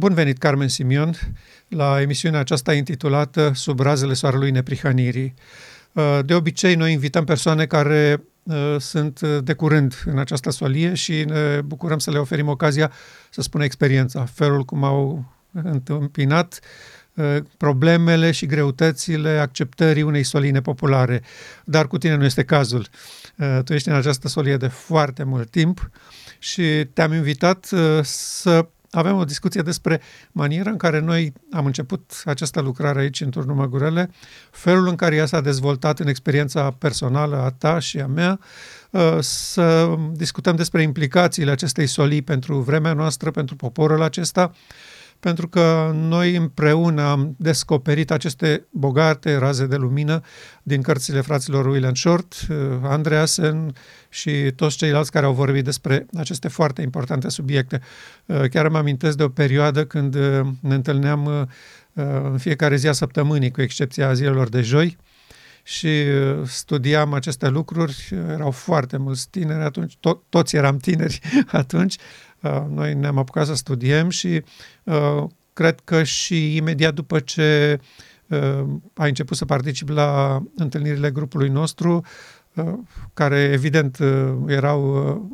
Bun venit, Carmen Simion, la emisiunea aceasta intitulată Sub razele soarelui neprihănirii. Uh, de obicei, noi invităm persoane care uh, sunt de curând în această solie și ne bucurăm să le oferim ocazia să spună experiența, felul cum au întâmpinat uh, problemele și greutățile acceptării unei soline populare. Dar cu tine nu este cazul. Tu ești în această solie de foarte mult timp și te-am invitat să avem o discuție despre maniera în care noi am început această lucrare aici în Turnul Măgurele, felul în care ea s-a dezvoltat în experiența personală a ta și a mea, uh, să discutăm despre implicațiile acestei solii pentru vremea noastră, pentru poporul acesta, pentru că noi împreună am descoperit aceste bogate raze de lumină din cărțile fraților William Short, uh, Andreasen și toți ceilalți care au vorbit despre aceste foarte importante subiecte. Uh, chiar îmi amintesc de o perioadă când uh, ne întâlneam în fiecare zi a săptămânii, cu excepția zilelor de joi, și studiam aceste lucruri. Erau foarte mulți tineri atunci, to- toți eram tineri atunci, Uh, noi ne-am apucat să studiem și uh, cred că și imediat după ce uh, ai început să particip la întâlnirile grupului nostru, care evident erau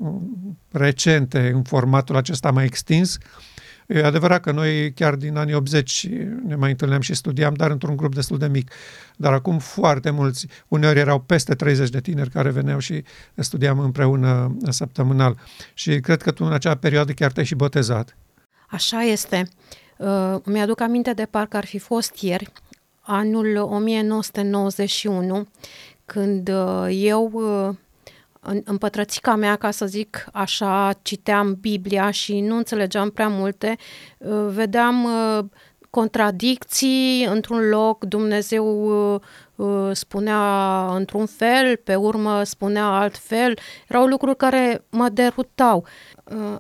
recente în formatul acesta mai extins, E adevărat că noi chiar din anii 80 ne mai întâlneam și studiam, dar într-un grup destul de mic. Dar acum foarte mulți, uneori erau peste 30 de tineri care veneau și studiam împreună săptămânal. Și cred că tu în acea perioadă chiar te-ai și botezat. Așa este. Uh, mi-aduc aminte de parcă ar fi fost ieri, anul 1991, când uh, eu uh, în, în pătrățica mea, ca să zic așa, citeam Biblia și nu înțelegeam prea multe, uh, vedeam uh, contradicții într-un loc, Dumnezeu uh, spunea într-un fel, pe urmă spunea altfel, erau lucruri care mă derutau.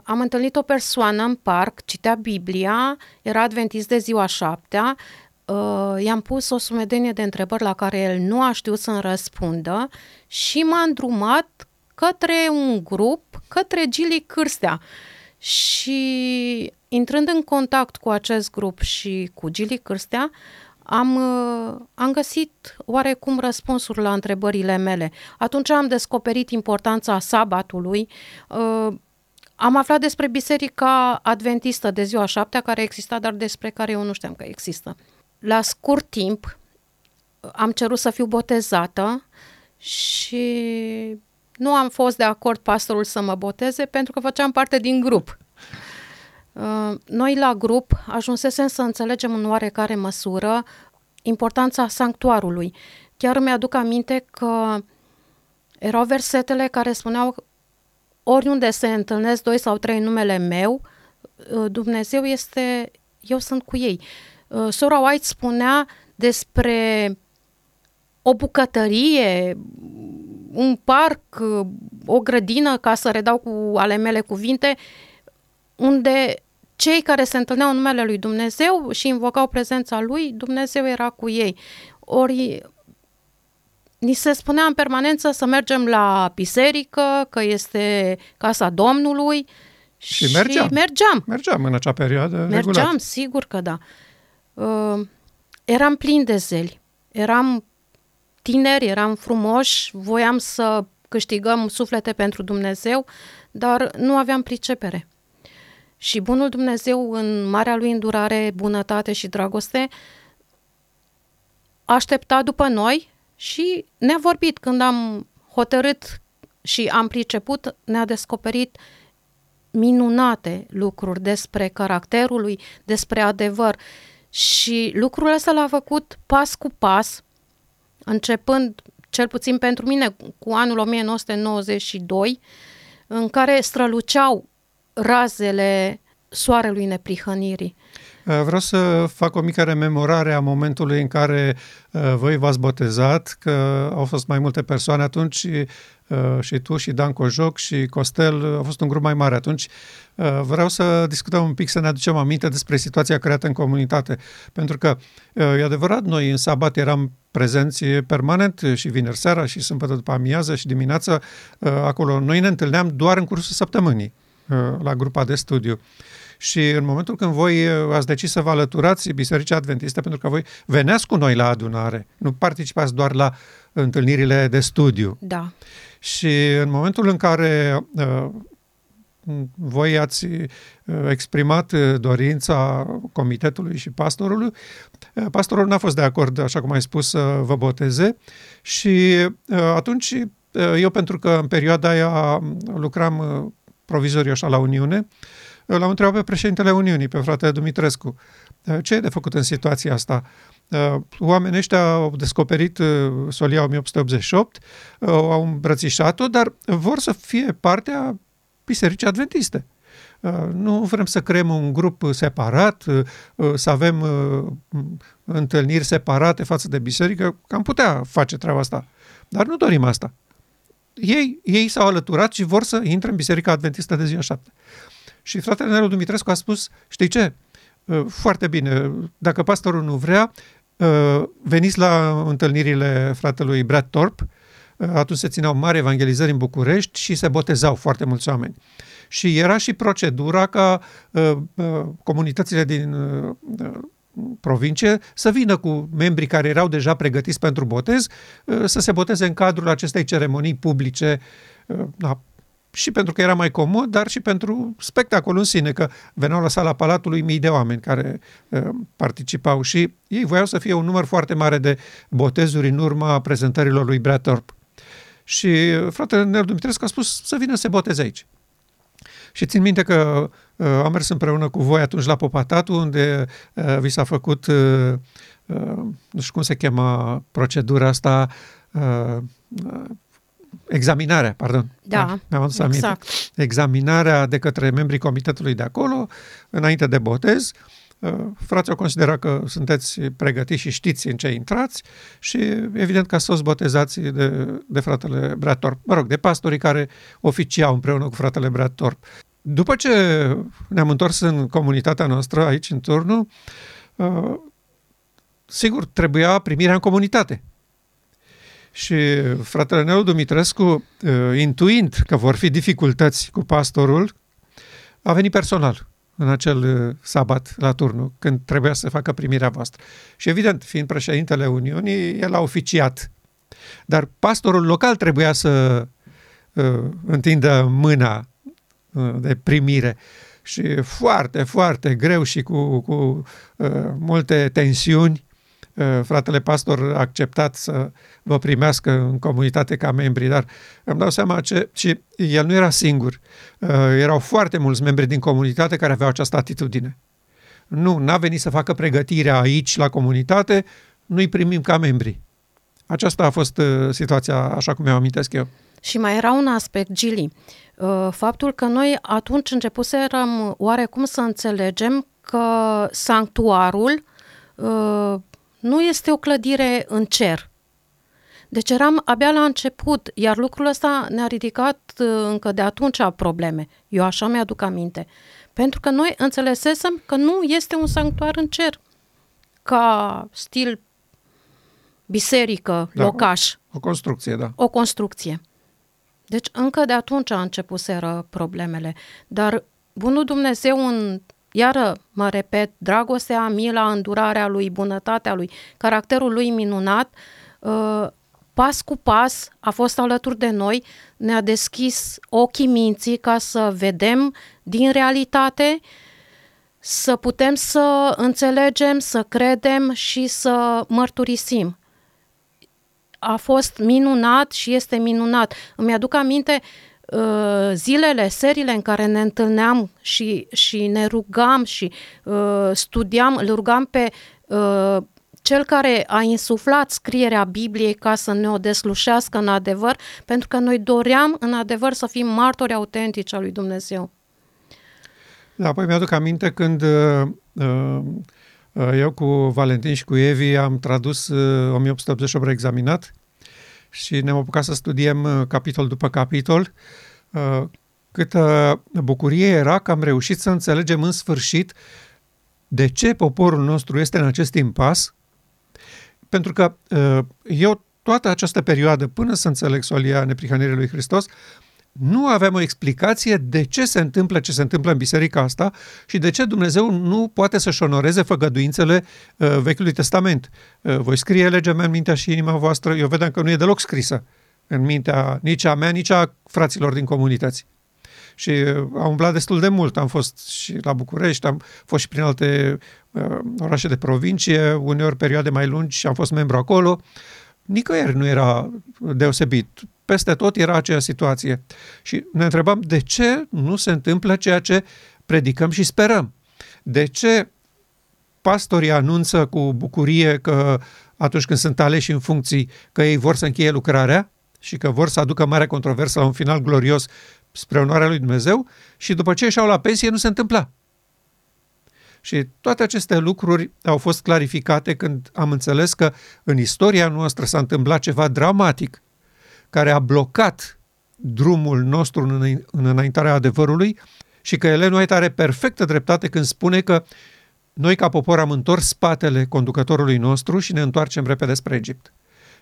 Am întâlnit o persoană în parc, citea Biblia, era adventist de ziua șaptea, i-am pus o sumedenie de întrebări la care el nu a știut să-mi răspundă și m-a îndrumat către un grup, către Gili Cârstea. Și intrând în contact cu acest grup și cu Gili Cârstea, am, uh, am găsit oarecum răspunsuri la întrebările mele. Atunci am descoperit importanța sabatului, uh, am aflat despre Biserica Adventistă de ziua șaptea, care exista, dar despre care eu nu știam că există. La scurt timp am cerut să fiu botezată și nu am fost de acord pastorul să mă boteze pentru că făceam parte din grup. Uh, noi la grup ajunsesem să înțelegem în oarecare măsură importanța sanctuarului. Chiar mi-aduc aminte că erau versetele care spuneau oriunde se întâlnesc doi sau trei numele meu, uh, Dumnezeu este, eu sunt cu ei. Uh, Sora White spunea despre o bucătărie, un parc, o grădină, ca să redau cu ale mele cuvinte, unde cei care se întâlneau în numele lui Dumnezeu și invocau prezența lui, Dumnezeu era cu ei. Ori ni se spunea în permanență să mergem la biserică, că este casa Domnului și, și mergeam. mergeam. Mergeam în acea perioadă Mergeam, regulat. sigur că da. Uh, eram plin de zeli. Eram tineri, eram frumoși, voiam să câștigăm suflete pentru Dumnezeu, dar nu aveam pricepere. Și bunul Dumnezeu, în marea lui îndurare, bunătate și dragoste, aștepta după noi și ne-a vorbit când am hotărât și am priceput, ne-a descoperit minunate lucruri despre caracterul lui, despre adevăr. Și lucrul ăsta l-a făcut pas cu pas, începând, cel puțin pentru mine, cu anul 1992, în care străluceau razele soarelui neprihănirii. Uh, vreau să fac o mică rememorare a momentului în care uh, voi v-ați botezat, că au fost mai multe persoane atunci, și, uh, și tu, și Dan Cojoc, și Costel, a fost un grup mai mare atunci. Vreau să discutăm un pic, să ne aducem aminte despre situația creată în comunitate, pentru că, e adevărat, noi în sabat eram prezenți permanent și vineri seara și sâmbătă după amiază și dimineața acolo. Noi ne întâlneam doar în cursul săptămânii la grupa de studiu. Și în momentul când voi ați decis să vă alăturați Bisericii Adventiste, pentru că voi veneați cu noi la adunare, nu participați doar la întâlnirile de studiu. Da. Și în momentul în care uh, voi ați uh, exprimat uh, dorința comitetului și pastorului. Uh, pastorul n-a fost de acord, așa cum ai spus, să vă boteze și atunci eu, pentru că în perioada aia lucram provizoriu așa la Uniune, l-am întrebat pe președintele Uniunii, pe fratele Dumitrescu, ce e de făcut în situația asta? Oamenii ăștia au descoperit solia 1888, au îmbrățișat-o, dar vor să fie partea bisericii adventiste. Uh, nu vrem să creăm un grup separat, uh, uh, să avem întâlniri separate față de biserică, că am putea face treaba asta. Dar nu dorim asta. Ei, ei s-au alăturat și vor să intre în Biserica Adventistă de ziua șapte. Și fratele Nelu Dumitrescu a spus, știi ce, foarte bine, dacă pastorul nu vrea, veniți la întâlnirile fratelui Brad Torp, atunci se țineau mari evangelizări în București și se botezau foarte mulți oameni. Și era și procedura ca uh, uh, comunitățile din uh, provincie să vină cu membrii care erau deja pregătiți pentru botez, uh, să se boteze în cadrul acestei ceremonii publice, uh, da, și pentru că era mai comod, dar și pentru spectacol în sine, că veneau la sala Palatului mii de oameni care uh, participau și ei voiau să fie un număr foarte mare de botezuri în urma prezentărilor lui Brad Thorpe. Și fratele Nel Dumitrescu a spus să vină să se boteze aici. Și țin minte că uh, am mers împreună cu voi atunci la Popatatu, unde uh, vi s-a făcut, uh, uh, nu știu cum se cheamă procedura asta, uh, uh, examinarea, pardon. Da, da mi-am adus exact. aminte. Examinarea de către membrii comitetului de acolo, înainte de botez. Uh, Uh, frații au considerat că sunteți pregătiți și știți în ce intrați și evident că ați botezați de, de fratele Bratorp, mă rog, de pastorii care oficiau împreună cu fratele Bratorp. După ce ne-am întors în comunitatea noastră aici în turnul, uh, sigur, trebuia primirea în comunitate. Și fratele Nelu Dumitrescu, uh, intuind că vor fi dificultăți cu pastorul, a venit personal în acel uh, sabat la turnul, când trebuia să facă primirea voastră. Și evident, fiind președintele Uniunii, el a oficiat. Dar pastorul local trebuia să uh, întindă mâna uh, de primire. Și foarte, foarte greu și cu, cu uh, multe tensiuni Uh, fratele pastor a acceptat să vă primească în comunitate ca membri, dar îmi dau seama ce, și el nu era singur. Uh, erau foarte mulți membri din comunitate care aveau această atitudine. Nu, n-a venit să facă pregătirea aici la comunitate, nu-i primim ca membri. Aceasta a fost uh, situația așa cum mi-am amintesc eu. Și mai era un aspect, Gili, faptul că noi atunci începuserăm oarecum să înțelegem că sanctuarul nu este o clădire în cer. Deci eram abia la început, iar lucrul ăsta ne-a ridicat uh, încă de atunci probleme. Eu așa mi-aduc aminte. Pentru că noi înțelesesem că nu este un sanctuar în cer, ca stil biserică, da, locaș. O, o construcție, da. O construcție. Deci încă de atunci a începuseră problemele. Dar bunul Dumnezeu în Iară, mă repet, dragostea, mila, îndurarea lui, bunătatea lui, caracterul lui minunat, uh, pas cu pas a fost alături de noi, ne-a deschis ochii minții ca să vedem din realitate, să putem să înțelegem, să credem și să mărturisim. A fost minunat și este minunat. Îmi aduc aminte Uh, zilele, serile în care ne întâlneam și, și ne rugam și uh, studiam, îl rugam pe uh, cel care a insuflat scrierea Bibliei ca să ne o deslușească în adevăr, pentru că noi doream în adevăr să fim martori autentici al lui Dumnezeu. Da, apoi mi-aduc aminte când uh, uh, eu cu Valentin și cu Evi am tradus uh, 1888 examinat și ne-am apucat să studiem uh, capitol după capitol. Uh, câtă bucurie era că am reușit să înțelegem în sfârșit de ce poporul nostru este în acest impas, pentru că uh, eu toată această perioadă, până să înțeleg solia neprihănirii lui Hristos, nu aveam o explicație de ce se întâmplă ce se întâmplă în biserica asta și de ce Dumnezeu nu poate să-și onoreze făgăduințele uh, Vechiului Testament. Uh, voi scrie legea mea în mintea și inima voastră, eu vedeam că nu e deloc scrisă în mintea nici a mea, nici a fraților din comunități. Și uh, am umblat destul de mult, am fost și la București, am fost și prin alte uh, orașe de provincie, uneori perioade mai lungi și am fost membru acolo. Nicăieri nu era deosebit peste tot era aceeași situație. Și ne întrebam de ce nu se întâmplă ceea ce predicăm și sperăm. De ce pastorii anunță cu bucurie că atunci când sunt aleși în funcții că ei vor să încheie lucrarea și că vor să aducă mare controversă la un final glorios spre onoarea lui Dumnezeu și după ce ieșeau la pensie nu se întâmpla. Și toate aceste lucruri au fost clarificate când am înțeles că în istoria noastră s-a întâmplat ceva dramatic care a blocat drumul nostru în, în înaintarea adevărului și că Ellen White are perfectă dreptate când spune că noi ca popor am întors spatele conducătorului nostru și ne întoarcem repede spre Egipt.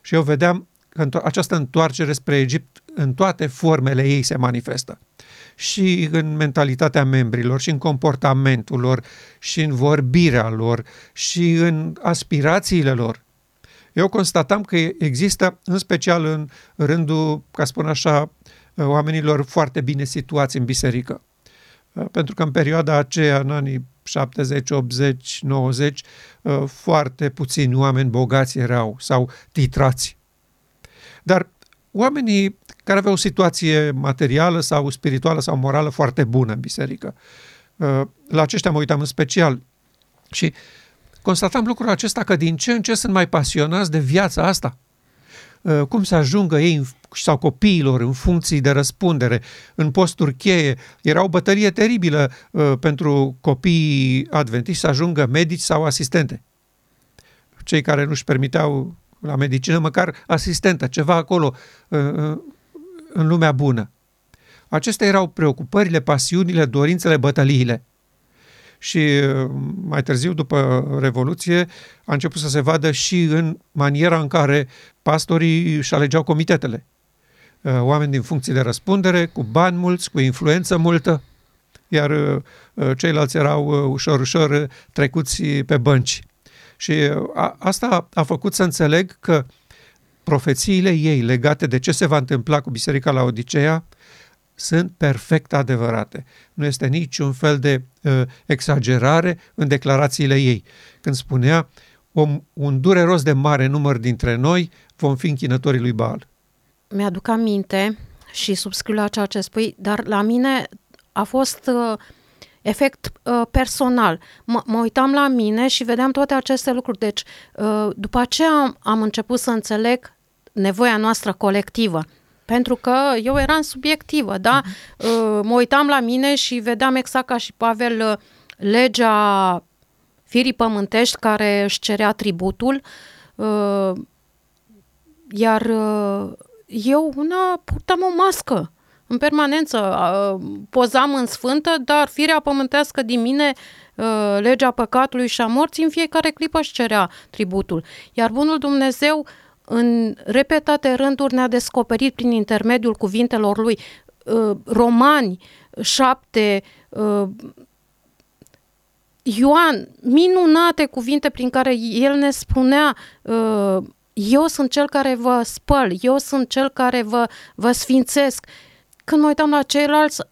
Și eu vedeam că această întoarcere spre Egipt în toate formele ei se manifestă. Și în mentalitatea membrilor, și în comportamentul lor, și în vorbirea lor, și în aspirațiile lor. Eu constatam că există, în special în rândul, ca spun așa, oamenilor foarte bine situați în biserică. Pentru că în perioada aceea, în anii 70, 80, 90, foarte puțini oameni bogați erau sau titrați. Dar oamenii care aveau o situație materială sau spirituală sau morală foarte bună în biserică, la aceștia mă uitam în special. Și constatam lucrul acesta că din ce în ce sunt mai pasionați de viața asta. Uh, cum să ajungă ei sau copiilor în funcții de răspundere, în posturi cheie. Era o bătălie teribilă uh, pentru copiii adventiști să ajungă medici sau asistente. Cei care nu-și permiteau la medicină, măcar asistentă, ceva acolo uh, în lumea bună. Acestea erau preocupările, pasiunile, dorințele, bătăliile și uh, mai târziu, după Revoluție, a început să se vadă și în maniera în care pastorii își alegeau comitetele. Uh, oameni din funcții de răspundere, cu bani mulți, cu influență multă, iar uh, ceilalți erau ușor, ușor trecuți pe bănci. Și asta a făcut să înțeleg că profețiile ei legate de ce se va întâmpla cu Biserica la Odiseea sunt perfect adevărate. Nu este niciun fel de uh, exagerare în declarațiile ei. Când spunea, om, un dureros de mare număr dintre noi vom fi închinătorii lui Baal. Mi-aduc aminte și subscriu la ceea ce spui, dar la mine a fost uh, efect uh, personal. M- mă uitam la mine și vedeam toate aceste lucruri. Deci, uh, după aceea am, am început să înțeleg nevoia noastră colectivă. Pentru că eu eram subiectivă, da? Uh-huh. Mă uitam la mine și vedeam exact ca și Pavel uh, legea firii pământești care își cerea tributul, uh, iar uh, eu una purtam o mască în permanență, pozam în sfântă, dar firea pământească din mine, legea păcatului și a morții, în fiecare clipă își cerea tributul. Iar Bunul Dumnezeu uh, în repetate rânduri ne-a descoperit prin intermediul cuvintelor lui uh, Romani 7, uh, Ioan, minunate cuvinte prin care el ne spunea uh, eu sunt cel care vă spăl, eu sunt cel care vă, vă sfințesc. Când mă uitam la ceilalți,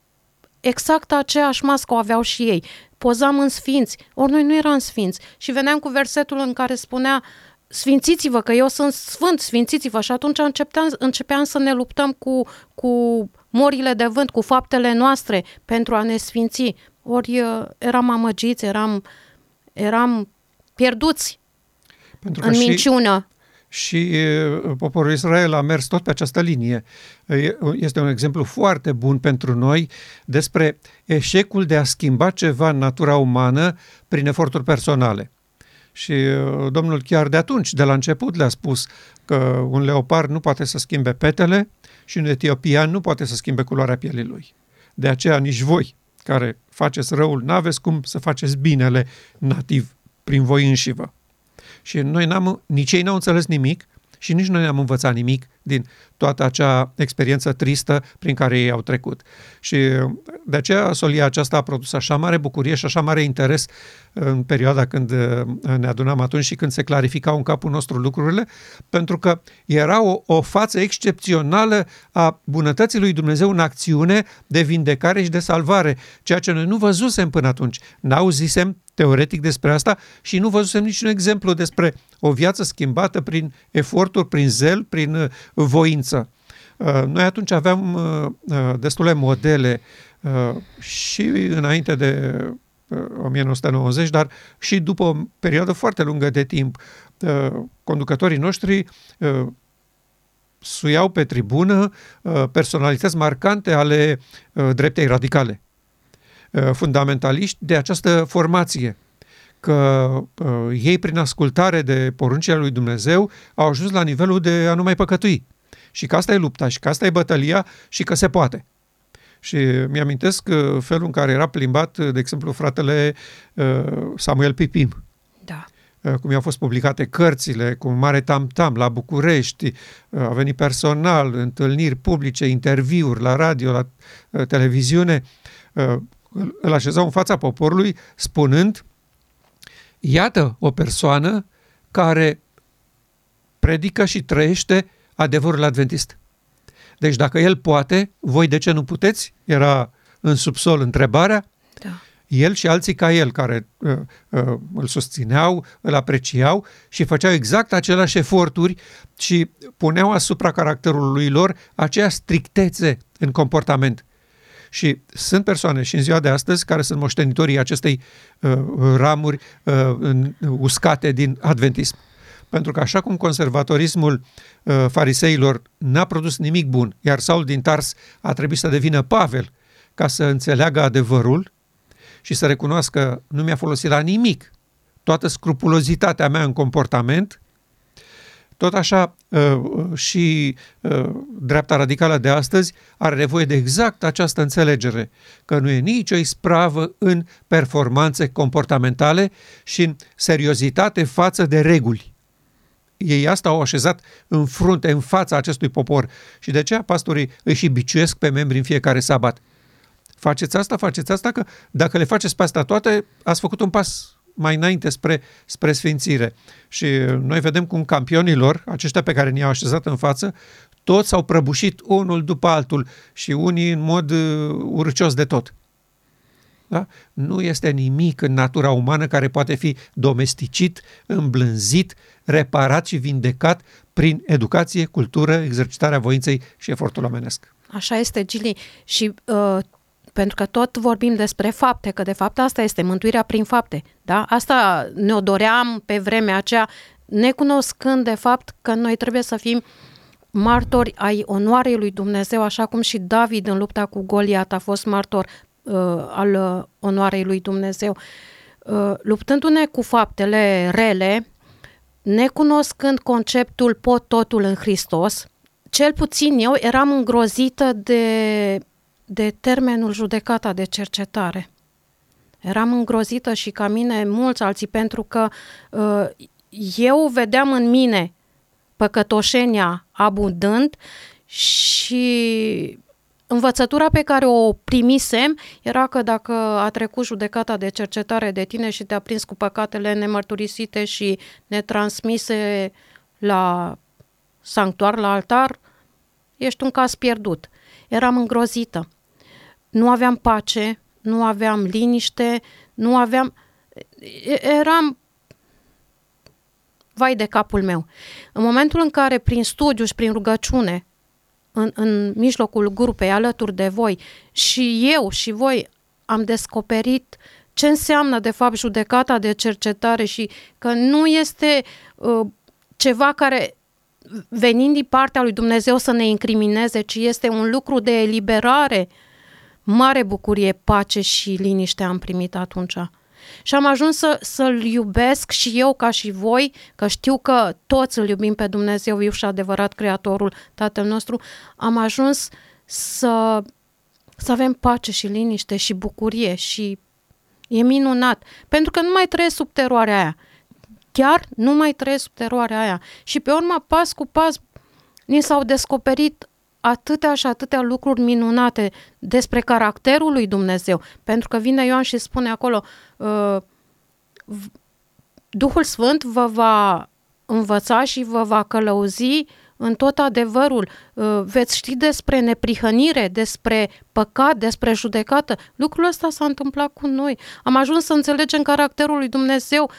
exact aceeași mască o aveau și ei. Pozam în sfinți, ori noi nu eram sfinți. Și veneam cu versetul în care spunea uh, sfințiți-vă, că eu sunt sfânt, sfințiți-vă. Și atunci începeam, începeam să ne luptăm cu, cu morile de vânt, cu faptele noastre pentru a ne sfinți. Ori uh, eram amăgiți, eram, eram pierduți pentru că în minciună. Și, și uh, poporul Israel a mers tot pe această linie. Este un exemplu foarte bun pentru noi despre eșecul de a schimba ceva în natura umană prin eforturi personale. Și uh, domnul chiar de atunci, de la început, le-a spus că un leopard nu poate să schimbe petele și un etiopian nu poate să schimbe culoarea pielii lui. De aceea nici voi, care faceți răul, n-aveți cum să faceți binele nativ prin voi înșivă. Și noi n-am, nici ei n-au înțeles nimic și nici nu ne-am învățat nimic din toată acea experiență tristă prin care ei au trecut. Și de aceea solia aceasta a produs așa mare bucurie și așa mare interes în perioada când uh, ne adunam atunci și când se clarificau în capul nostru lucrurile, pentru că era o, o față excepțională a bunătății lui Dumnezeu în acțiune de vindecare și de salvare, ceea ce noi nu văzusem până atunci. N-auzisem teoretic despre asta și nu văzusem niciun exemplu despre o viață schimbată prin eforturi, prin zel, prin uh, voință. Uh, noi atunci aveam uh, destule modele și înainte de 1990, dar și după o perioadă foarte lungă de timp. Conducătorii noștri suiau pe tribună personalități marcante ale dreptei radicale. Uh, fundamentaliști de această formație că uh, ei, prin ascultare de poruncile lui Dumnezeu, au ajuns la nivelul de a nu mai păcătui. Și că asta e lupta, și că asta e bătălia, și că se poate. Și mi-amintesc uh, felul în care era plimbat, de exemplu, fratele uh, Samuel Pipim. Da. Uh, cum i-au fost publicate cărțile, cu mare tam-tam la București, uh, a venit personal, întâlniri publice, interviuri la radio, la uh, televiziune, îl așezau în fața poporului spunând iată o persoană care predică și trăiește adevărul adventist. Deci dacă el poate, voi de ce nu puteți? Era în subsol întrebarea. Da. El și alții ca el, care uh, uh, îl susțineau, îl apreciau și făceau exact aceleași eforturi și puneau asupra caracterului lor aceea strictețe în comportament. Și sunt persoane și în ziua de astăzi care sunt moștenitorii acestei uh, ramuri uh, uscate din adventism. Pentru că așa cum conservatorismul uh, fariseilor n-a produs nimic bun, iar Saul din Tars a trebuit să devină Pavel ca să înțeleagă adevărul și să recunoască nu mi-a folosit la nimic toată scrupulozitatea mea în comportament, tot așa uh, și uh, dreapta radicală de astăzi are nevoie de exact această înțelegere, că nu e nicio ispravă în performanțe comportamentale și în seriozitate față de reguli. Ei asta au așezat în frunte, în fața acestui popor și de aceea pastorii îi și biciuiesc pe membri în fiecare sabat. Faceți asta, faceți asta, că dacă le faceți pe asta toate, ați făcut un pas mai înainte spre, spre sfințire. Și noi vedem cum campionilor, aceștia pe care ne-au așezat în față, toți s-au prăbușit unul după altul și unii în mod uh, urcios de tot. Da? Nu este nimic în natura umană care poate fi domesticit, îmblânzit, reparat și vindecat prin educație, cultură, exercitarea voinței și efortul omenesc. Așa este, Gili. Și uh, pentru că tot vorbim despre fapte, că de fapt asta este mântuirea prin fapte. Da? Asta ne-o doream pe vremea aceea, necunoscând de fapt că noi trebuie să fim martori ai onoarei lui Dumnezeu, așa cum și David în lupta cu Goliat a fost martor uh, al uh, onoarei lui Dumnezeu. Uh, luptându-ne cu faptele rele, necunoscând conceptul pot totul în Hristos, cel puțin eu eram îngrozită de de termenul judecata de cercetare. Eram îngrozită și ca mine mulți alții pentru că uh, eu vedeam în mine păcătoșenia abundând și învățătura pe care o primisem era că dacă a trecut judecata de cercetare de tine și te-a prins cu păcatele nemărturisite și netransmise la sanctuar, la altar, ești un caz pierdut. Eram îngrozită nu aveam pace, nu aveam liniște, nu aveam... Eram vai de capul meu. În momentul în care, prin studiu și prin rugăciune, în, în mijlocul grupei, alături de voi, și eu și voi am descoperit ce înseamnă, de fapt, judecata de cercetare și că nu este uh, ceva care venind din partea lui Dumnezeu să ne incrimineze, ci este un lucru de eliberare uh, mare bucurie, pace și liniște am primit atunci. Și am ajuns să, să-L iubesc și eu ca și voi, că știu că toți îl iubim pe Dumnezeu, viu și adevărat Creatorul, Tatăl nostru, am ajuns să, să avem pace și liniște și bucurie și e minunat. Pentru că nu mai trăiesc sub teroarea aia. chiar nu mai trăiesc sub teroarea aia. Și pe urmă, pas cu pas, ni s-au descoperit atâtea și atâtea lucruri minunate despre caracterul lui Dumnezeu. Pentru că vine Ioan și spune acolo, uh, Duhul Sfânt vă va învăța și vă va călăuzi în tot adevărul. Uh, veți ști despre neprihănire, despre păcat, despre judecată. Lucrul ăsta s-a întâmplat cu noi. Am ajuns să înțelegem caracterul lui Dumnezeu,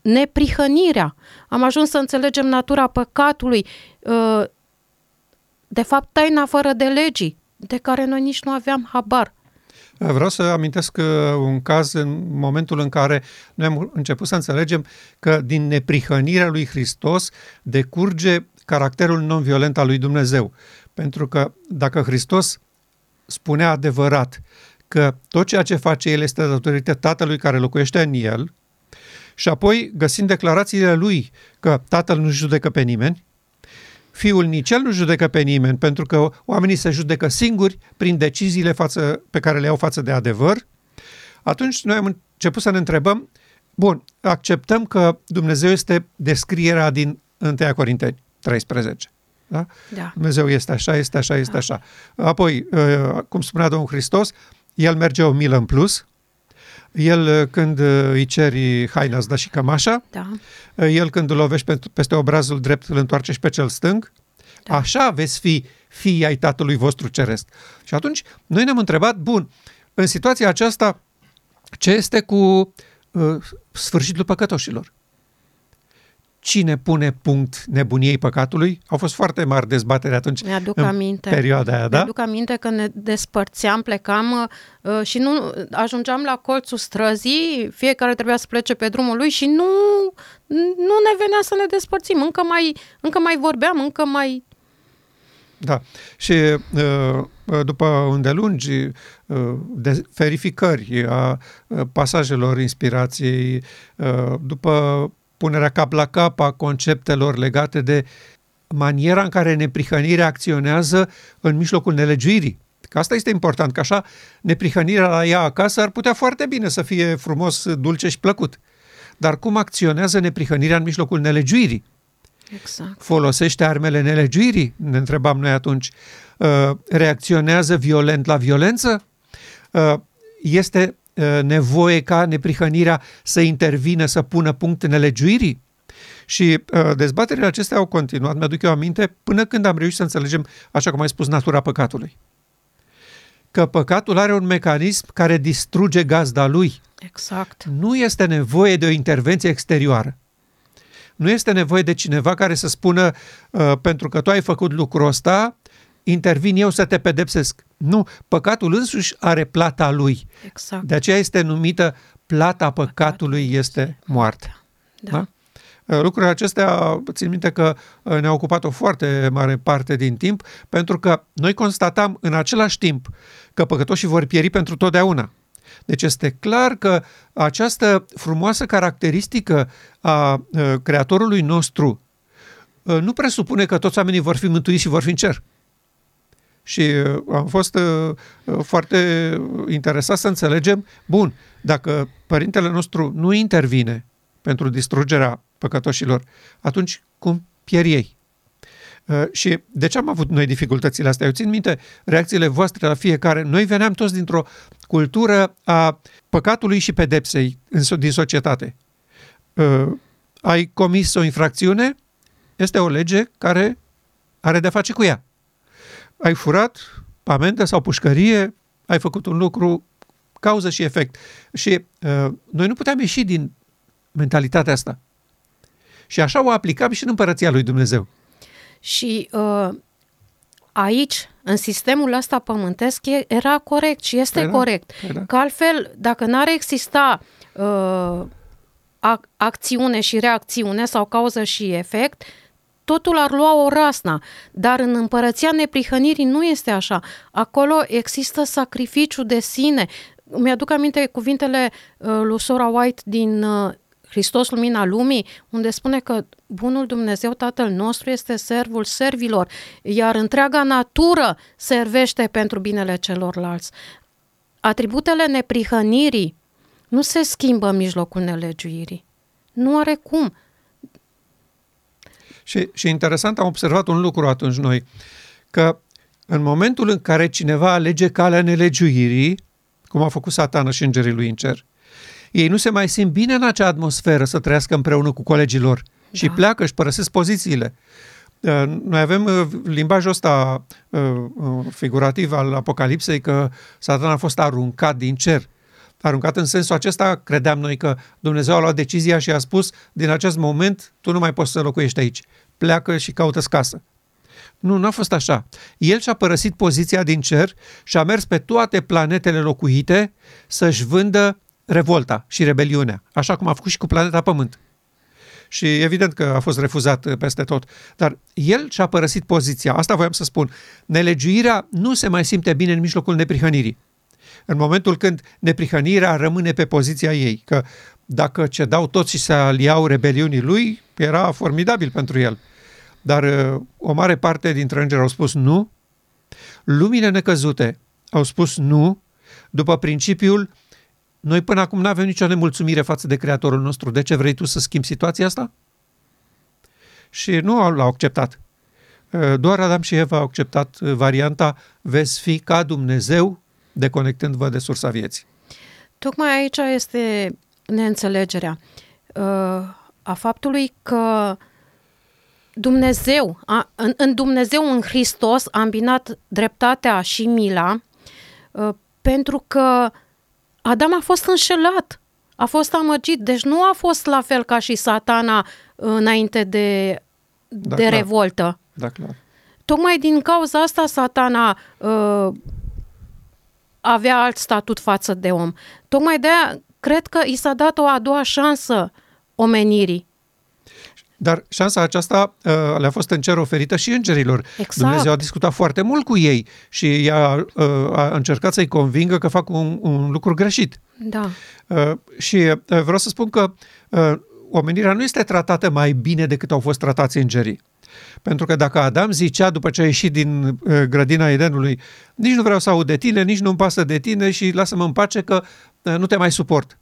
neprihănirea. Am ajuns să înțelegem natura păcatului, uh, de fapt taina fără de legii, de care noi nici nu aveam habar. Vreau să amintesc uh, un caz în momentul în care noi am început să înțelegem că din neprihănirea lui Hristos decurge caracterul non-violent al lui Dumnezeu. Pentru că dacă Hristos spunea adevărat că tot ceea ce face El este datorită Tatălui care locuiește în El, și apoi găsind declarațiile Lui că Tatăl nu judecă pe nimeni, Fiul nici el nu judecă pe nimeni, pentru că oamenii se judecă singuri prin deciziile față, pe care le au față de adevăr, atunci noi am început să ne întrebăm, bun, acceptăm că Dumnezeu este descrierea din 1 Corinteni 13. Da? da? Dumnezeu este așa, este așa, este da. așa. Apoi, uh, cum spunea Domnul Hristos, El merge o milă în plus, el uh, când uh, îi ceri haina îți dă și cămașa, da. el când îl lovești peste obrazul drept îl întoarce și pe cel stâng, da. așa veți fi fii ai Tatălui vostru Ceresc. Și atunci noi ne-am întrebat, bun, în situația aceasta, ce este cu uh, sfârșitul păcătoșilor? Cine pune punct nebuniei păcatului. Au fost foarte mari dezbatere atunci Mi-aduc în aminte. perioada aia, da? Mi-aduc aminte că ne despărțeam, plecam uh, și nu ajungeam la colțul străzii, fiecare trebuia să plece pe drumul lui și nu, nu ne venea să ne despărțim. Încă mai, încă mai vorbeam, încă mai... Da. Și uh, după îndelungi uh, de verificări a uh, pasajelor inspirației, uh, după punerea cap la cap a conceptelor legate de maniera în care neprihănirea acționează în mijlocul nelegiuirii. Că asta este important, că așa neprihănirea la ea acasă ar putea foarte bine să fie frumos, dulce și plăcut. Dar cum acționează neprihănirea în mijlocul nelegiuirii? Exact. Folosește armele nelegiuirii? Ne întrebam noi atunci. Uh, reacționează violent la violență? Uh, este Uh, nevoie ca neprihănirea să intervină, să pună punct nelegiuirii? Și uh, dezbaterile acestea au continuat, mi-aduc eu aminte, până când am reușit să înțelegem, așa cum ai spus, natura păcatului. Că păcatul are un mecanism care distruge gazda lui. Exact. Nu este nevoie de o intervenție exterioară. Nu este nevoie de cineva care să spună, uh, pentru că tu ai făcut lucrul ăsta, intervin eu să te pedepsesc. Nu, păcatul însuși are plata lui. Exact. De aceea este numită plata păcatului este moartea. Da. da? Uh, lucrurile acestea, țin minte că uh, ne-au ocupat o foarte mare parte din timp, pentru că noi constatam în același timp că păcătoșii vor pieri pentru totdeauna. Deci este clar că această frumoasă caracteristică a uh, Creatorului nostru nu presupune că toți oamenii vor fi mântuiți și vor fi în cer. Și uh, am fost uh, uh, foarte interesat să înțelegem, bun, dacă părintele nostru nu intervine pentru distrugerea păcătoșilor, atunci cum pierd ei? Și de ce am avut noi dificultățile astea? Eu țin minte reacțiile voastre la fiecare. Noi veneam toți dintr-o cultură a păcatului și pedepsei din societate. Ai comis o infracțiune, este o lege care are de face cu ea ai furat, amendă sau pușcărie, ai făcut un lucru, cauză și efect. Și uh, noi nu puteam ieși din mentalitatea asta. Și așa o aplicam și în împărăția lui Dumnezeu. Și uh, aici, în sistemul ăsta pământesc, era corect și este păi da, corect. Păi da. Că altfel, dacă n-ar exista uh, acțiune și reacțiune sau cauză și efect, totul ar lua o rasna, dar în împărăția neprihănirii nu este așa. Acolo există sacrificiu de sine. Mi-aduc aminte cuvintele uh, lui Sora White din uh, Hristos Lumina Lumii, unde spune că bunul Dumnezeu Tatăl nostru este servul servilor, iar întreaga natură servește pentru binele celorlalți. Atributele neprihănirii nu se schimbă în mijlocul nelegiuirii. Nu are cum. Și, și interesant, am observat un lucru atunci noi, că în momentul în care cineva alege calea nelegiuirii, cum a făcut satana și îngerii lui în cer, ei nu se mai simt bine în acea atmosferă să trăiască împreună cu colegii lor da. și pleacă, își părăsesc pozițiile. Uh, noi avem uh, limbajul ăsta uh, figurativ al Apocalipsei că Satan a fost aruncat din cer. Aruncat în sensul acesta, credeam noi că Dumnezeu a luat decizia și a spus, din acest moment, tu nu mai poți să locuiești aici. Pleacă și caută casă. Nu, nu a fost așa. El și-a părăsit poziția din cer și a mers pe toate planetele locuite să-și vândă revolta și rebeliunea, așa cum a făcut și cu planeta Pământ și evident că a fost refuzat uh, peste tot. Dar el și-a părăsit poziția. Asta voiam să spun. Nelegiuirea nu se mai simte bine în mijlocul neprihănirii. În momentul când neprihănirea rămâne pe poziția ei, că dacă cedau toți și se aliau rebeliunii lui, era formidabil pentru el. Dar uh, o mare parte dintre îngeri au spus nu. Lumile necăzute au spus nu, după principiul noi până acum nu avem nicio nemulțumire față de Creatorul nostru. De ce vrei tu să schimbi situația asta? Și nu l-au acceptat. Doar Adam și Eva au acceptat varianta veți fi ca Dumnezeu deconectându-vă de sursa vieții. Tocmai aici este neînțelegerea a faptului că Dumnezeu, a, în, în Dumnezeu, în Hristos, a îmbinat dreptatea și mila pentru că Adam a fost înșelat, a fost amăgit, deci nu a fost la fel ca și satana înainte de, da, de clar. revoltă. Da, clar. Tocmai din cauza asta satana uh, avea alt statut față de om. Tocmai de aia cred că i s-a dat o a doua șansă omenirii. Dar șansa aceasta uh, le-a fost în cer oferită și îngerilor. Exact. Dumnezeu a discutat foarte mult cu ei și ea uh, a încercat să-i convingă că fac un, un lucru greșit. Da. Uh, și uh, vreau să spun că uh, omenirea nu este tratată mai bine decât au fost tratați îngerii. Pentru că dacă Adam zicea după ce a ieșit din uh, grădina Edenului, nici nu vreau să aud de tine, nici nu-mi pasă de tine și lasă-mă în pace că uh, nu te mai suport.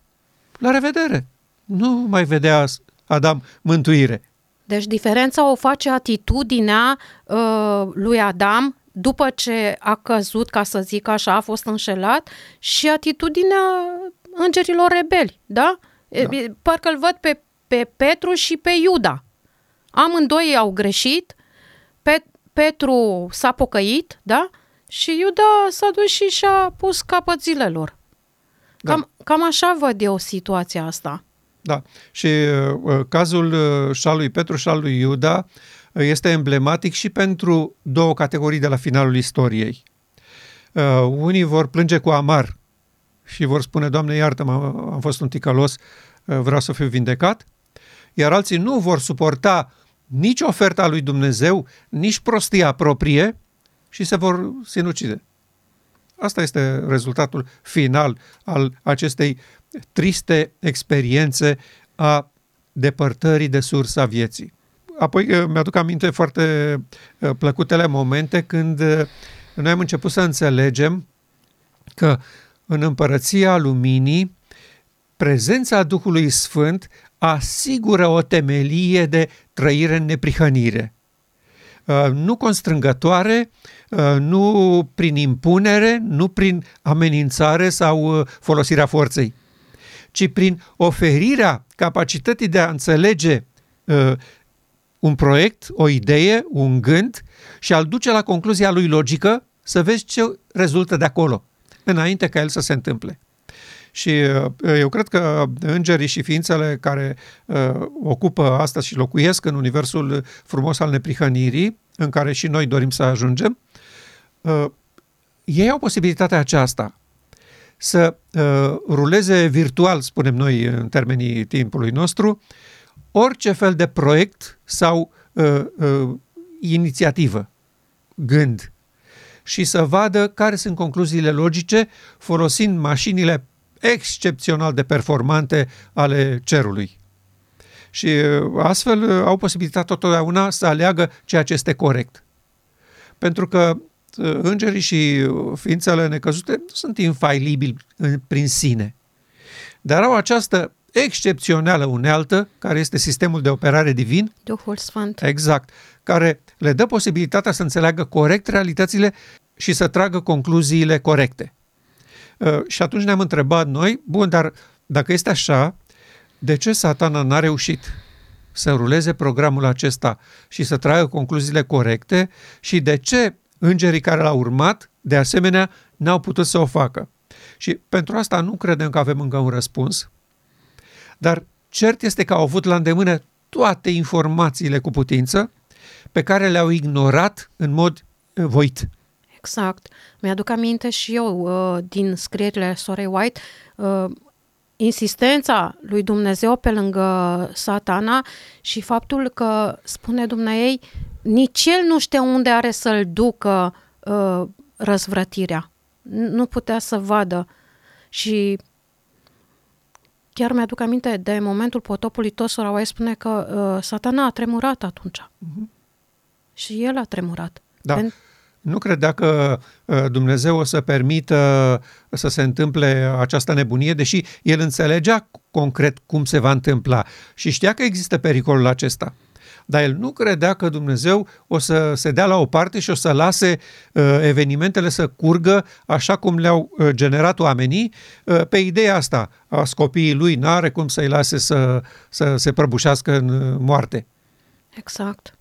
La revedere! Nu mai vedea Adam mântuire. Deci diferența o face atitudinea uh, lui Adam după ce a căzut, ca să zic așa, a fost înșelat și atitudinea îngerilor rebeli, da? da. Parcă îl văd pe, pe Petru și pe Iuda. Amândoi au greșit, pe, Petru s-a pocăit, da? Și Iuda s-a dus și și-a pus capăt zilelor. Da. Cam, cam așa văd eu situația asta. Da. Și uh, cazul uh, și al lui Petru și al lui Iuda uh, este emblematic și pentru două categorii de la finalul istoriei. Uh, unii vor plânge cu amar și vor spune, Doamne, iartă-mă, am fost un ticălos, uh, vreau să fiu vindecat, iar alții nu vor suporta nici oferta lui Dumnezeu, nici prostia proprie și se vor sinucide. Asta este rezultatul final al acestei triste experiențe a depărtării de sursa vieții. Apoi uh, mi-aduc aminte foarte uh, plăcutele momente când uh, noi am început să înțelegem că în împărăția luminii prezența Duhului Sfânt asigură o temelie de trăire în neprihănire. Nu constrângătoare, nu prin impunere, nu prin amenințare sau folosirea forței, ci prin oferirea capacității de a înțelege uh, un proiect, o idee, un gând și a-l duce la concluzia lui logică să vezi ce rezultă de acolo, înainte ca el să se întâmple. Și uh, eu cred că îngerii și ființele care uh, ocupă asta și locuiesc în universul frumos al neprihănirii, în care și noi dorim să ajungem, uh, ei au posibilitatea aceasta să uh, ruleze virtual, spunem noi în termenii timpului nostru, orice fel de proiect sau uh, uh, inițiativă, gând, și să vadă care sunt concluziile logice folosind mașinile excepțional de performante ale cerului. Și uh, astfel uh, au posibilitatea totdeauna să aleagă ceea ce este corect. Pentru că îngerii și ființele necăzute nu sunt infailibili prin sine, dar au această excepțională unealtă, care este sistemul de operare divin. Duhul Sfânt. Exact. Care le dă posibilitatea să înțeleagă corect realitățile și să tragă concluziile corecte. Uh, și atunci ne-am întrebat noi, bun, dar dacă este așa, de ce satana n-a reușit să ruleze programul acesta și să tragă concluziile corecte și de ce îngerii care l-au urmat, de asemenea, n-au putut să o facă? Și pentru asta nu credem că avem încă un răspuns, dar cert este că au avut la îndemână toate informațiile cu putință pe care le-au ignorat în mod uh, voit. Exact. Mi-aduc aminte și eu uh, din scrierile Sorei White, uh, insistența lui Dumnezeu pe lângă satana și faptul că spune Dumnezei, nici el nu știe unde are să-l ducă uh, răzvrătirea. Nu putea să vadă. Și chiar mi-aduc aminte de momentul potopului, tot Sorawai spune că uh, satana a tremurat atunci. Uh-huh. Și el a tremurat. Da. Pentru nu credea că uh, Dumnezeu o să permită să se întâmple această nebunie, deși el înțelegea concret cum se va întâmpla și știa că există pericolul acesta. Dar el nu credea că Dumnezeu o să se dea la o parte și o să lase uh, evenimentele să curgă așa cum le-au uh, generat oamenii uh, pe ideea asta. A copiii lui n-are cum să-i lase să, să se prăbușească în uh, moarte. Exact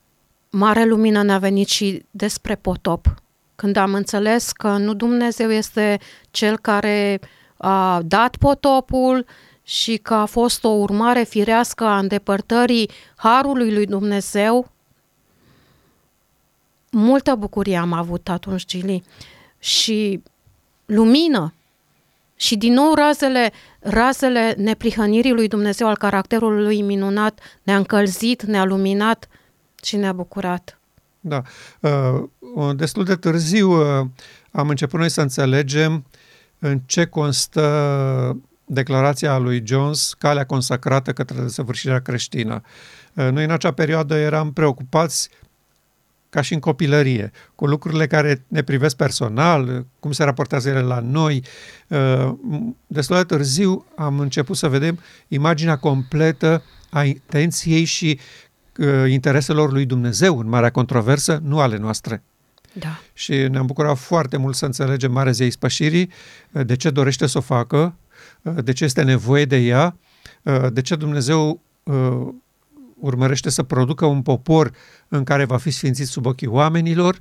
mare lumină ne-a venit și despre potop. Când am înțeles că nu Dumnezeu este cel care a dat potopul și că a fost o urmare firească a îndepărtării harului lui Dumnezeu, multă bucurie am avut atunci, Gili. Și lumină. Și din nou razele, razele neprihănirii lui Dumnezeu, al caracterului lui minunat, ne-a încălzit, ne-a luminat și ne-a bucurat. Da. Uh, destul de târziu uh, am început noi să înțelegem în ce constă declarația lui Jones, calea consacrată către desăvârșirea creștină. Uh, noi în acea perioadă eram preocupați ca și în copilărie, cu lucrurile care ne privesc personal, cum se raportează ele la noi. Destul de târziu am început să vedem imaginea completă a intenției și Uh, intereselor lui Dumnezeu în marea controversă, nu ale noastre. Da. Și ne-am bucurat foarte mult să înțelegem Marea Zei Spășirii, uh, de ce dorește să o facă, uh, de ce este nevoie de ea, de ce Dumnezeu urmărește să producă un popor în care va fi sfințit sub ochii oamenilor,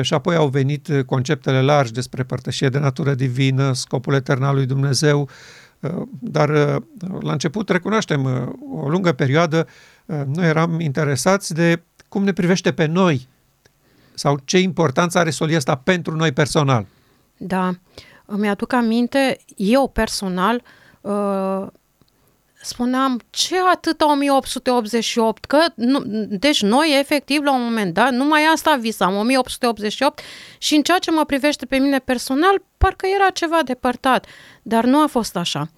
și apoi au venit conceptele largi despre părtășie de natură divină, scopul etern al lui Dumnezeu, dar la început recunoaștem o lungă perioadă noi eram interesați de cum ne privește pe noi sau ce importanță are solia asta pentru noi personal. Da, îmi aduc aminte, eu personal uh, spuneam, ce atât 1888? Că, nu, deci noi, efectiv, la un moment dat, numai asta visam, 1888, și în ceea ce mă privește pe mine personal, parcă era ceva depărtat, dar nu a fost așa.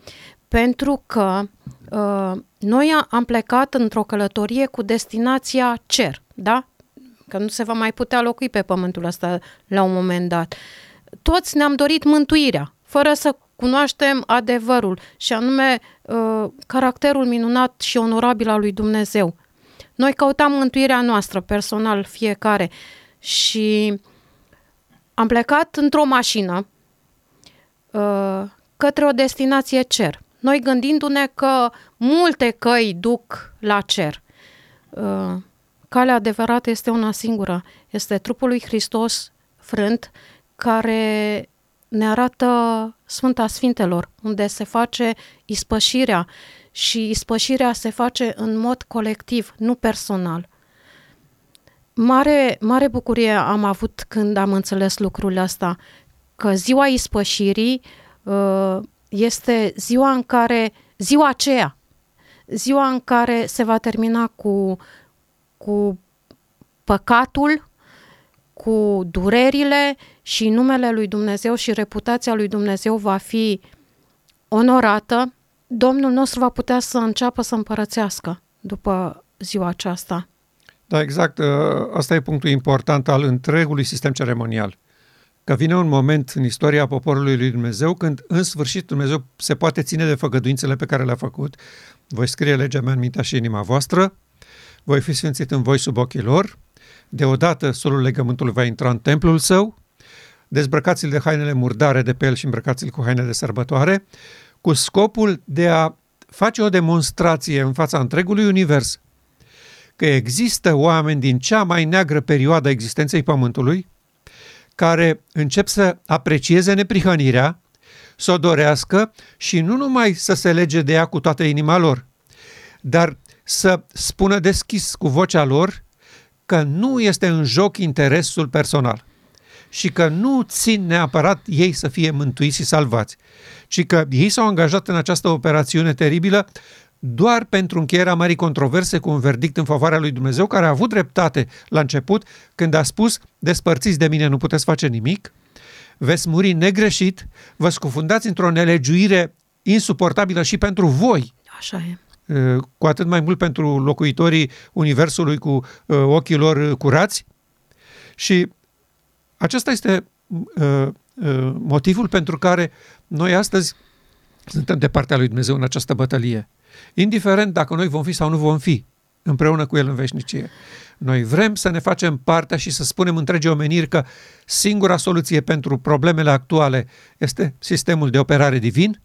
Pentru că uh, noi am plecat într-o călătorie cu destinația cer, da? Că nu se va mai putea locui pe pământul ăsta la un moment dat. Toți ne-am dorit mântuirea, fără să cunoaștem adevărul și anume uh, caracterul minunat și onorabil al lui Dumnezeu. Noi căutam mântuirea noastră, personal, fiecare, și am plecat într-o mașină uh, către o destinație cer noi gândindu-ne că multe căi duc la cer. Uh, calea adevărată este una singură, este trupul lui Hristos frânt, care ne arată Sfânta Sfintelor, unde se face ispășirea și ispășirea se face în mod colectiv, nu personal. Mare, mare bucurie am avut când am înțeles lucrul ăsta, că ziua ispășirii uh, este ziua în care, ziua aceea, ziua în care se va termina cu, cu păcatul, cu durerile și numele lui Dumnezeu și reputația lui Dumnezeu va fi onorată, Domnul nostru va putea să înceapă să împărățească după ziua aceasta. Da, exact. Ă, asta e punctul important al întregului sistem ceremonial că vine un moment în istoria poporului lui Dumnezeu când în sfârșit Dumnezeu se poate ține de făgăduințele pe care le-a făcut. Voi scrie legea mea în mintea și inima voastră, voi fi sfințit în voi sub ochii lor, deodată solul legământului va intra în templul său, dezbrăcați-l de hainele murdare de pe el și îmbrăcați-l cu haine de sărbătoare, cu scopul de a face o demonstrație în fața întregului univers că există oameni din cea mai neagră perioadă a existenței Pământului care încep să aprecieze neprihănirea, să o dorească și nu numai să se lege de ea cu toată inima lor, dar să spună deschis cu vocea lor că nu este în joc interesul personal și că nu țin neapărat ei să fie mântuiți și salvați, ci că ei s-au angajat în această operațiune teribilă doar pentru încheierea marii controverse cu un verdict în favoarea lui Dumnezeu, care a avut dreptate la început când a spus, despărțiți de mine, nu puteți face nimic, veți muri negreșit, vă scufundați într-o nelegiuire insuportabilă și pentru voi. Așa e. Cu atât mai mult pentru locuitorii Universului cu ochii lor curați. Și acesta este motivul pentru care noi astăzi suntem de partea lui Dumnezeu în această bătălie indiferent dacă noi vom fi sau nu vom fi împreună cu El în veșnicie. Noi vrem să ne facem partea și să spunem întregii omeniri că singura soluție pentru problemele actuale este sistemul de operare divin,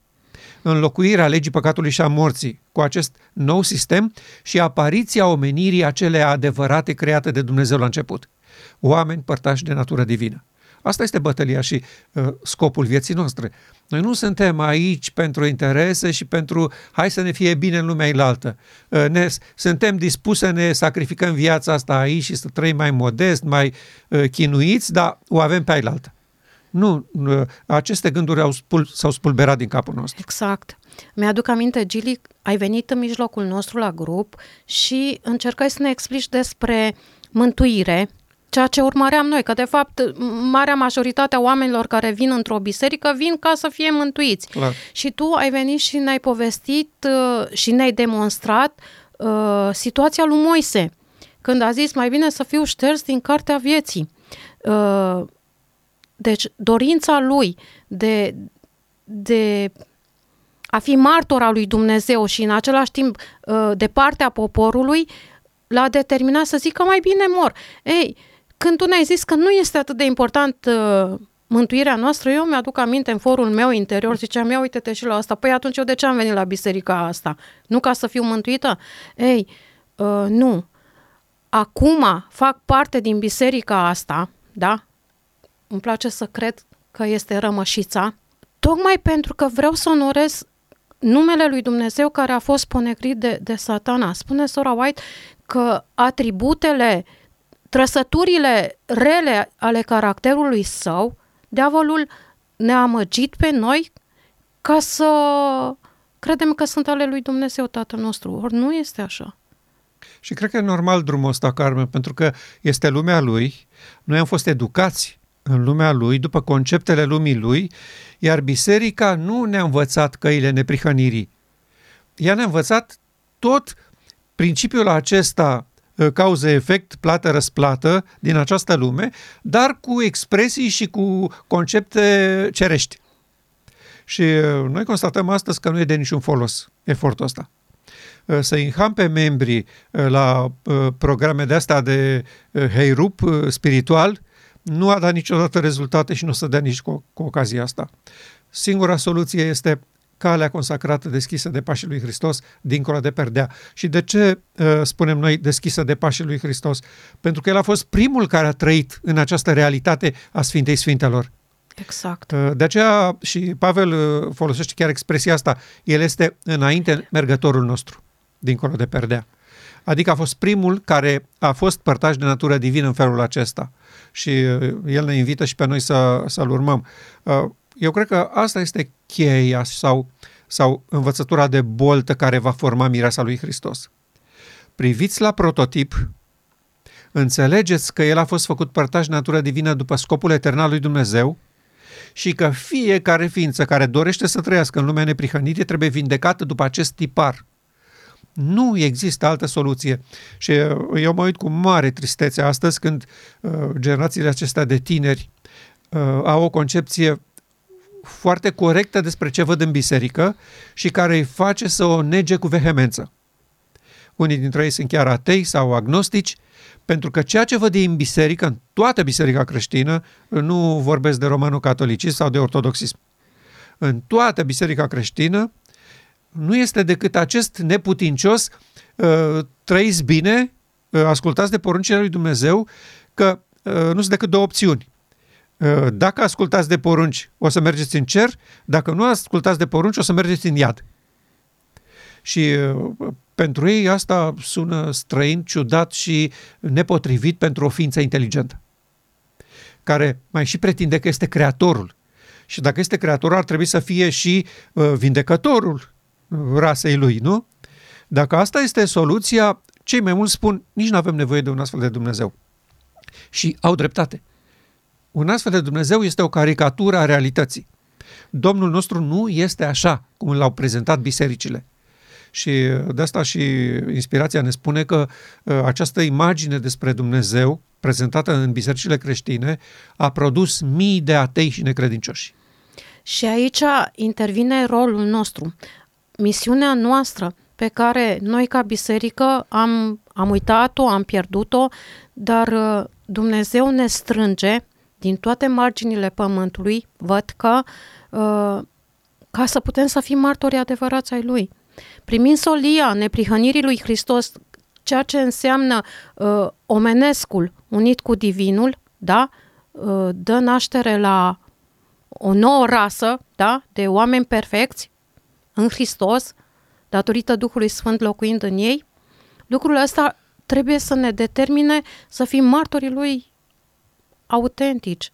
înlocuirea legii păcatului și a morții cu acest nou sistem și apariția omenirii acele adevărate create de Dumnezeu la început. Oameni părtași de natură divină. Asta este bătălia și uh, scopul vieții noastre. Noi nu suntem aici pentru interese și pentru hai să ne fie bine în lumea ilaltă. Uh, ne, suntem dispuși să ne sacrificăm viața asta aici și să trăim mai modest, mai uh, chinuiți, dar o avem pe ailaltă. Nu, uh, aceste gânduri au spul, s-au spulberat din capul nostru. Exact. Mi-aduc aminte, Gili, ai venit în mijlocul nostru la grup și încercai să ne explici despre mântuire, ceea ce urmăream noi, că de fapt marea majoritate a oamenilor care vin într-o biserică vin ca să fie mântuiți. Clar. Și tu ai venit și ne-ai povestit uh, și ne-ai demonstrat uh, situația lui Moise, când a zis mai bine să fiu șters din cartea vieții. Uh, deci dorința lui de, de a fi martor al lui Dumnezeu și în același timp uh, de partea poporului, l-a determinat să zică mai bine mor. Ei, când tu ne-ai zis că nu este atât de important uh, mântuirea noastră, eu mi-aduc aminte în forul meu interior, ziceam, ia uite-te și la asta. Păi atunci eu de ce am venit la biserica asta? Nu ca să fiu mântuită? Ei, uh, nu. Acum fac parte din biserica asta, da? Îmi place să cred că este rămășița, tocmai pentru că vreau să onorez numele lui Dumnezeu care a fost ponegrit de, de satana. Spune sora White că atributele uh, trăsăturile rele ale caracterului său, diavolul ne-a amăgit pe noi ca să credem că sunt ale lui Dumnezeu Tatăl nostru. Ori nu este așa. Și cred că e normal drumul ăsta, Carmen, pentru că este lumea lui, noi am fost educați în lumea lui, după conceptele lumii lui, iar biserica nu ne-a învățat căile neprihănirii. Ea ne-a învățat tot principiul acesta Uh, cauză-efect, plată-răsplată din această lume, dar cu expresii și cu concepte cerești. Și uh, noi constatăm astăzi că nu e de niciun folos efortul ăsta. Uh, să inham pe membrii la programe de astea de heirup spiritual nu a dat niciodată rezultate și nu o să dea nici cu, cu ocazia asta. Singura soluție este calea consacrată deschisă de pașii lui Hristos dincolo de perdea. Și de ce uh, spunem noi deschisă de pașii lui Hristos? Pentru că el a fost primul care a trăit în această realitate a Sfintei Sfintelor. Exact. Uh, de aceea și Pavel uh, folosește chiar expresia asta. El este înainte mergătorul nostru, dincolo de perdea. Adică a fost primul care a fost părtaș de natură divină în felul acesta. Și uh, el ne invită și pe noi să, să-l urmăm. Uh, eu cred că asta este cheia sau, sau învățătura de boltă care va forma mireasa lui Hristos. Priviți la prototip, înțelegeți că el a fost făcut părtaș natură divină după scopul etern al lui Dumnezeu și că fiecare ființă care dorește să trăiască în lumea neprihănită trebuie vindecată după acest tipar. Nu există altă soluție. Și eu mă uit cu mare tristețe astăzi când uh, generațiile acestea de tineri uh, au o concepție foarte corectă despre ce văd în biserică și care îi face să o nege cu vehemență. Unii dintre ei sunt chiar atei sau agnostici, pentru că ceea ce văd ei în biserică, în toată biserica creștină, nu vorbesc de romano-catolicism sau de ortodoxism, în toată biserica creștină, nu este decât acest neputincios, uh, trăiți bine, uh, ascultați de poruncile lui Dumnezeu, că uh, nu sunt decât două opțiuni. Dacă ascultați de porunci, o să mergeți în cer, dacă nu ascultați de porunci, o să mergeți în iad. Și pentru ei asta sună străin, ciudat și nepotrivit pentru o ființă inteligentă, care mai și pretinde că este creatorul. Și dacă este creatorul, ar trebui să fie și uh, vindecătorul rasei lui, nu? Dacă asta este soluția, cei mai mulți spun, nici nu avem nevoie de un astfel de Dumnezeu. Și au dreptate. Un astfel de Dumnezeu este o caricatură a realității. Domnul nostru nu este așa cum l-au prezentat bisericile. Și de asta și inspirația ne spune că uh, această imagine despre Dumnezeu, prezentată în bisericile creștine, a produs mii de atei și necredincioși. Și aici intervine rolul nostru, misiunea noastră pe care noi ca biserică am, am uitat-o, am pierdut-o, dar uh, Dumnezeu ne strânge din toate marginile pământului, văd că uh, ca să putem să fim martori adevărați ai Lui. Primind solia neprihănirii lui Hristos, ceea ce înseamnă uh, omenescul unit cu divinul, da, uh, dă naștere la o nouă rasă, da, de oameni perfecți în Hristos, datorită Duhului Sfânt locuind în ei, lucrul ăsta trebuie să ne determine să fim martorii lui autentici.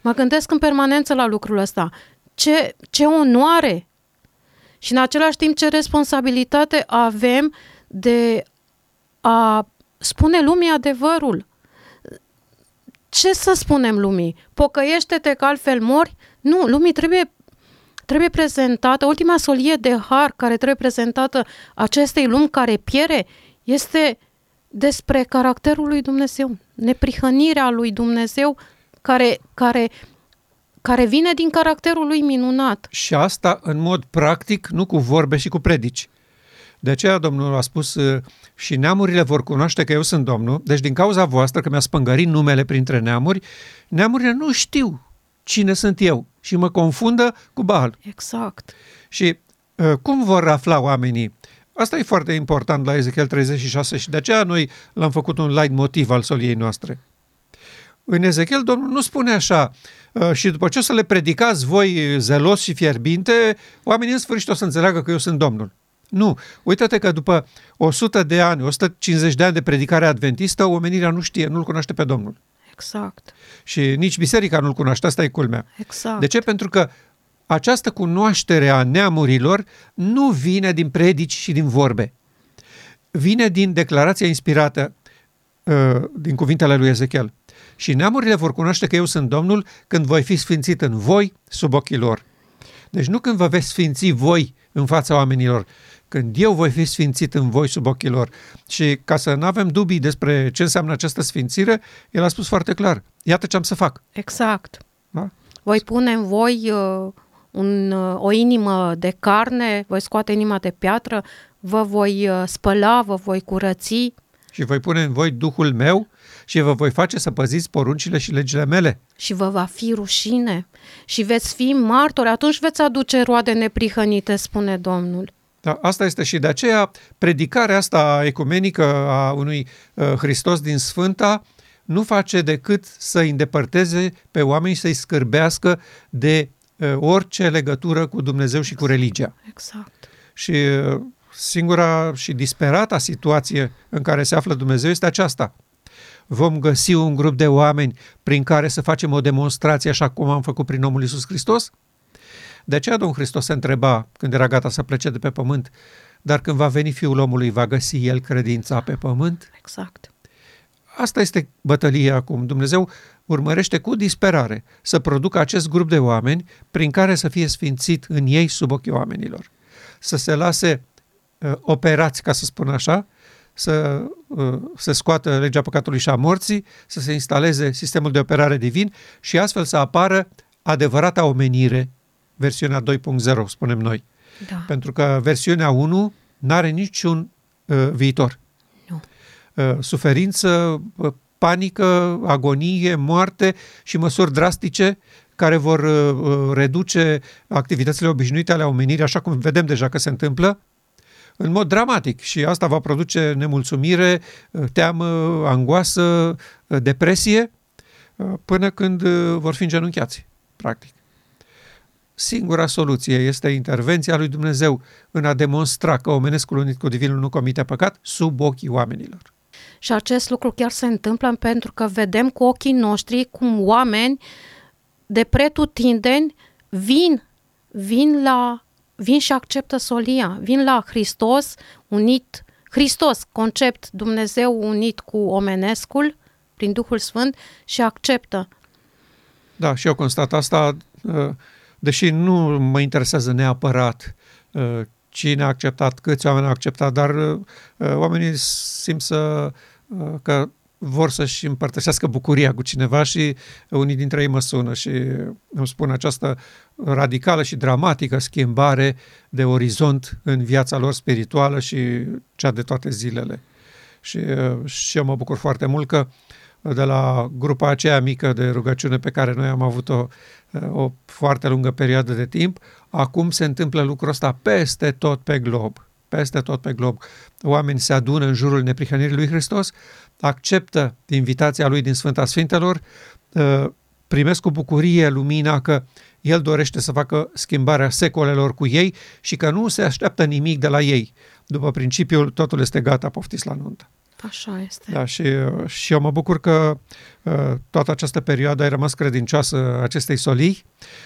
Mă gândesc în permanență la lucrul ăsta. Ce, ce onoare și în același timp ce responsabilitate avem de a spune lumii adevărul. Ce să spunem lumii? Pocăiește-te că altfel mori? Nu, lumii trebuie trebuie prezentată, ultima solie de har care trebuie prezentată acestei lumi care piere este despre caracterul lui Dumnezeu, neprihănirea lui Dumnezeu care, care care vine din caracterul lui minunat. Și asta în mod practic, nu cu vorbe și cu predici. De aceea Domnul a spus și neamurile vor cunoaște că eu sunt Domnul, deci din cauza voastră că mi-a spângărit numele printre neamuri, neamurile nu știu cine sunt eu și mă confundă cu Baal. Exact. Și cum vor afla oamenii? Asta e foarte important la Ezechiel 36 și de aceea noi l-am făcut un light motiv al soliei noastre. În Ezechiel Domnul nu spune așa, uh, și după ce o să le predicați voi zelos și fierbinte, oamenii în sfârșit o să înțeleagă că eu sunt Domnul. Nu. Uită-te că după 100 de ani, 150 de ani de predicare adventistă, omenirea nu știe, nu-L cunoaște pe Domnul. Exact. Și nici biserica nu-L cunoaște, asta e culmea. Exact. De ce? Pentru că această cunoaștere a neamurilor nu vine din predici și din vorbe. Vine din declarația inspirată uh, din cuvintele lui Ezechiel și neamurile vor cunoaște că eu sunt Domnul când voi fi sfințit în voi sub ochii lor. Deci nu când vă veți sfinți voi în fața oamenilor, când eu voi fi sfințit în voi sub ochii lor. Și ca să nu avem dubii despre ce înseamnă această sfințire, el a spus foarte clar, iată ce am să fac. Exact. Da? Voi pune în voi uh, un, uh, o inimă de carne, voi scoate inima de piatră, vă voi uh, spăla, vă voi curăți. Și voi pune în voi Duhul meu și vă voi face să păziți poruncile și legile mele. Și vă va fi rușine și veți fi martori, atunci veți aduce roade neprihănite, spune Domnul. Da, asta este și de aceea predicarea asta ecumenică a unui uh, Hristos din Sfânta nu face decât să îi îndepărteze pe oameni, să-i scârbească de uh, orice legătură cu Dumnezeu și cu religia. Exact. Și uh, singura și disperata situație în care se află Dumnezeu este aceasta vom găsi un grup de oameni prin care să facem o demonstrație așa cum am făcut prin omul Iisus Hristos? De aceea Domnul Hristos se întreba când era gata să plece de pe pământ, dar când va veni Fiul omului, va găsi El credința pe pământ? Exact. Asta este bătălia acum. Dumnezeu urmărește cu disperare să producă acest grup de oameni prin care să fie sfințit în ei sub ochii oamenilor. Să se lase uh, operați, ca să spun așa, să uh, se scoată legea păcatului și a morții, să se instaleze sistemul de operare divin și astfel să apară adevărata omenire, versiunea 2.0, spunem noi. Da. Pentru că versiunea 1 nu are niciun uh, viitor. Nu. Uh, suferință, uh, panică, agonie, moarte și măsuri drastice care vor uh, uh, reduce activitățile obișnuite ale omenirii, așa cum vedem deja că se întâmplă, în mod dramatic și asta va produce nemulțumire, uh, teamă, angoasă, depresie, până când vor fi îngenunchiați, practic. Singura soluție este intervenția lui Dumnezeu în a demonstra că omenescul unit cu divinul nu comite păcat sub ochii oamenilor. Și acest lucru chiar se întâmplă pentru că vedem cu ochii noștri cum oameni de pretutindeni vin, vin la vin și acceptă solia, vin la Hristos unit, Hristos, concept Dumnezeu unit cu omenescul prin Duhul Sfânt și acceptă. Da, și eu constat asta, uh, deși nu mă interesează neapărat uh, cine a acceptat, câți oameni au acceptat, dar uh, oamenii simt să, că vor să-și împărtășească bucuria cu cineva și unii dintre ei mă sună și îmi spun această radicală și dramatică schimbare de orizont în viața lor spirituală și cea de toate zilele. Și, și eu mă bucur foarte mult că de la grupa aceea mică de rugăciune pe care noi am avut-o o foarte lungă perioadă de timp, acum se întâmplă lucrul ăsta peste tot pe glob peste tot pe glob. Oameni se adună în jurul neprihănirii lui Hristos, acceptă invitația lui din Sfânta Sfintelor, uh, primesc cu bucurie lumina că el dorește să facă schimbarea secolelor cu ei și că nu se așteaptă nimic de la ei. După principiul, totul este gata, poftiți la nuntă. Așa este. Da, și, și eu mă bucur că uh, toată această perioadă ai rămas credincioasă acestei solii.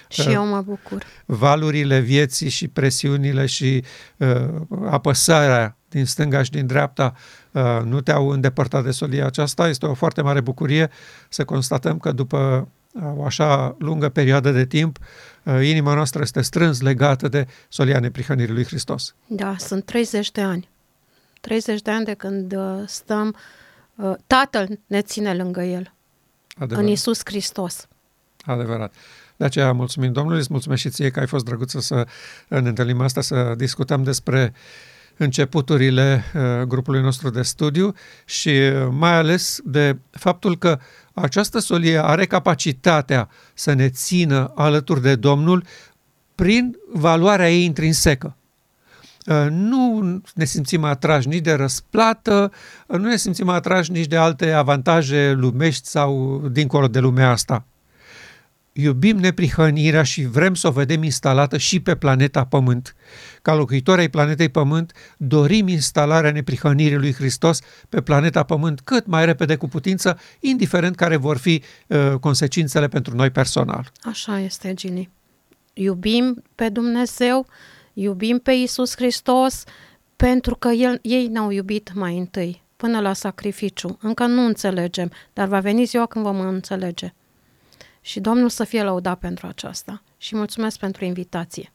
Și uh, eu mă bucur. Valurile vieții și presiunile și uh, apăsarea din stânga și din dreapta uh, nu te-au îndepărtat de solia aceasta. Este o foarte mare bucurie să constatăm că după uh, o așa lungă perioadă de timp, uh, inima noastră este strâns legată de solia neprihănirii lui Hristos. Da, sunt 30 de ani. 30 de ani de când uh, stăm, uh, Tatăl ne ține lângă El, Adevărat. în Isus Hristos. Adevărat. De aceea mulțumim Domnului, îți mulțumesc și ție că ai fost drăguță să ne întâlnim asta, să discutăm despre începuturile uh, grupului nostru de studiu și mai ales de faptul că această solie are capacitatea să ne țină alături de Domnul prin valoarea ei intrinsecă. Uh, nu ne simțim atrași nici de răsplată, uh, nu ne simțim atrași nici de alte avantaje lumești sau dincolo de lumea asta. Iubim neprihănirea și vrem să o vedem instalată și pe planeta Pământ. Ca locuitori ai planetei Pământ, dorim instalarea neprihănirii lui Hristos pe planeta Pământ cât mai repede cu putință, indiferent care vor fi uh, consecințele pentru noi personal. Așa este, Gini. Iubim pe Dumnezeu, iubim pe Isus Hristos pentru că el, ei ne-au iubit mai întâi, până la sacrificiu. Încă nu înțelegem, dar va veni ziua când vom înțelege. Și Domnul să fie lăudat pentru aceasta. Și mulțumesc pentru invitație.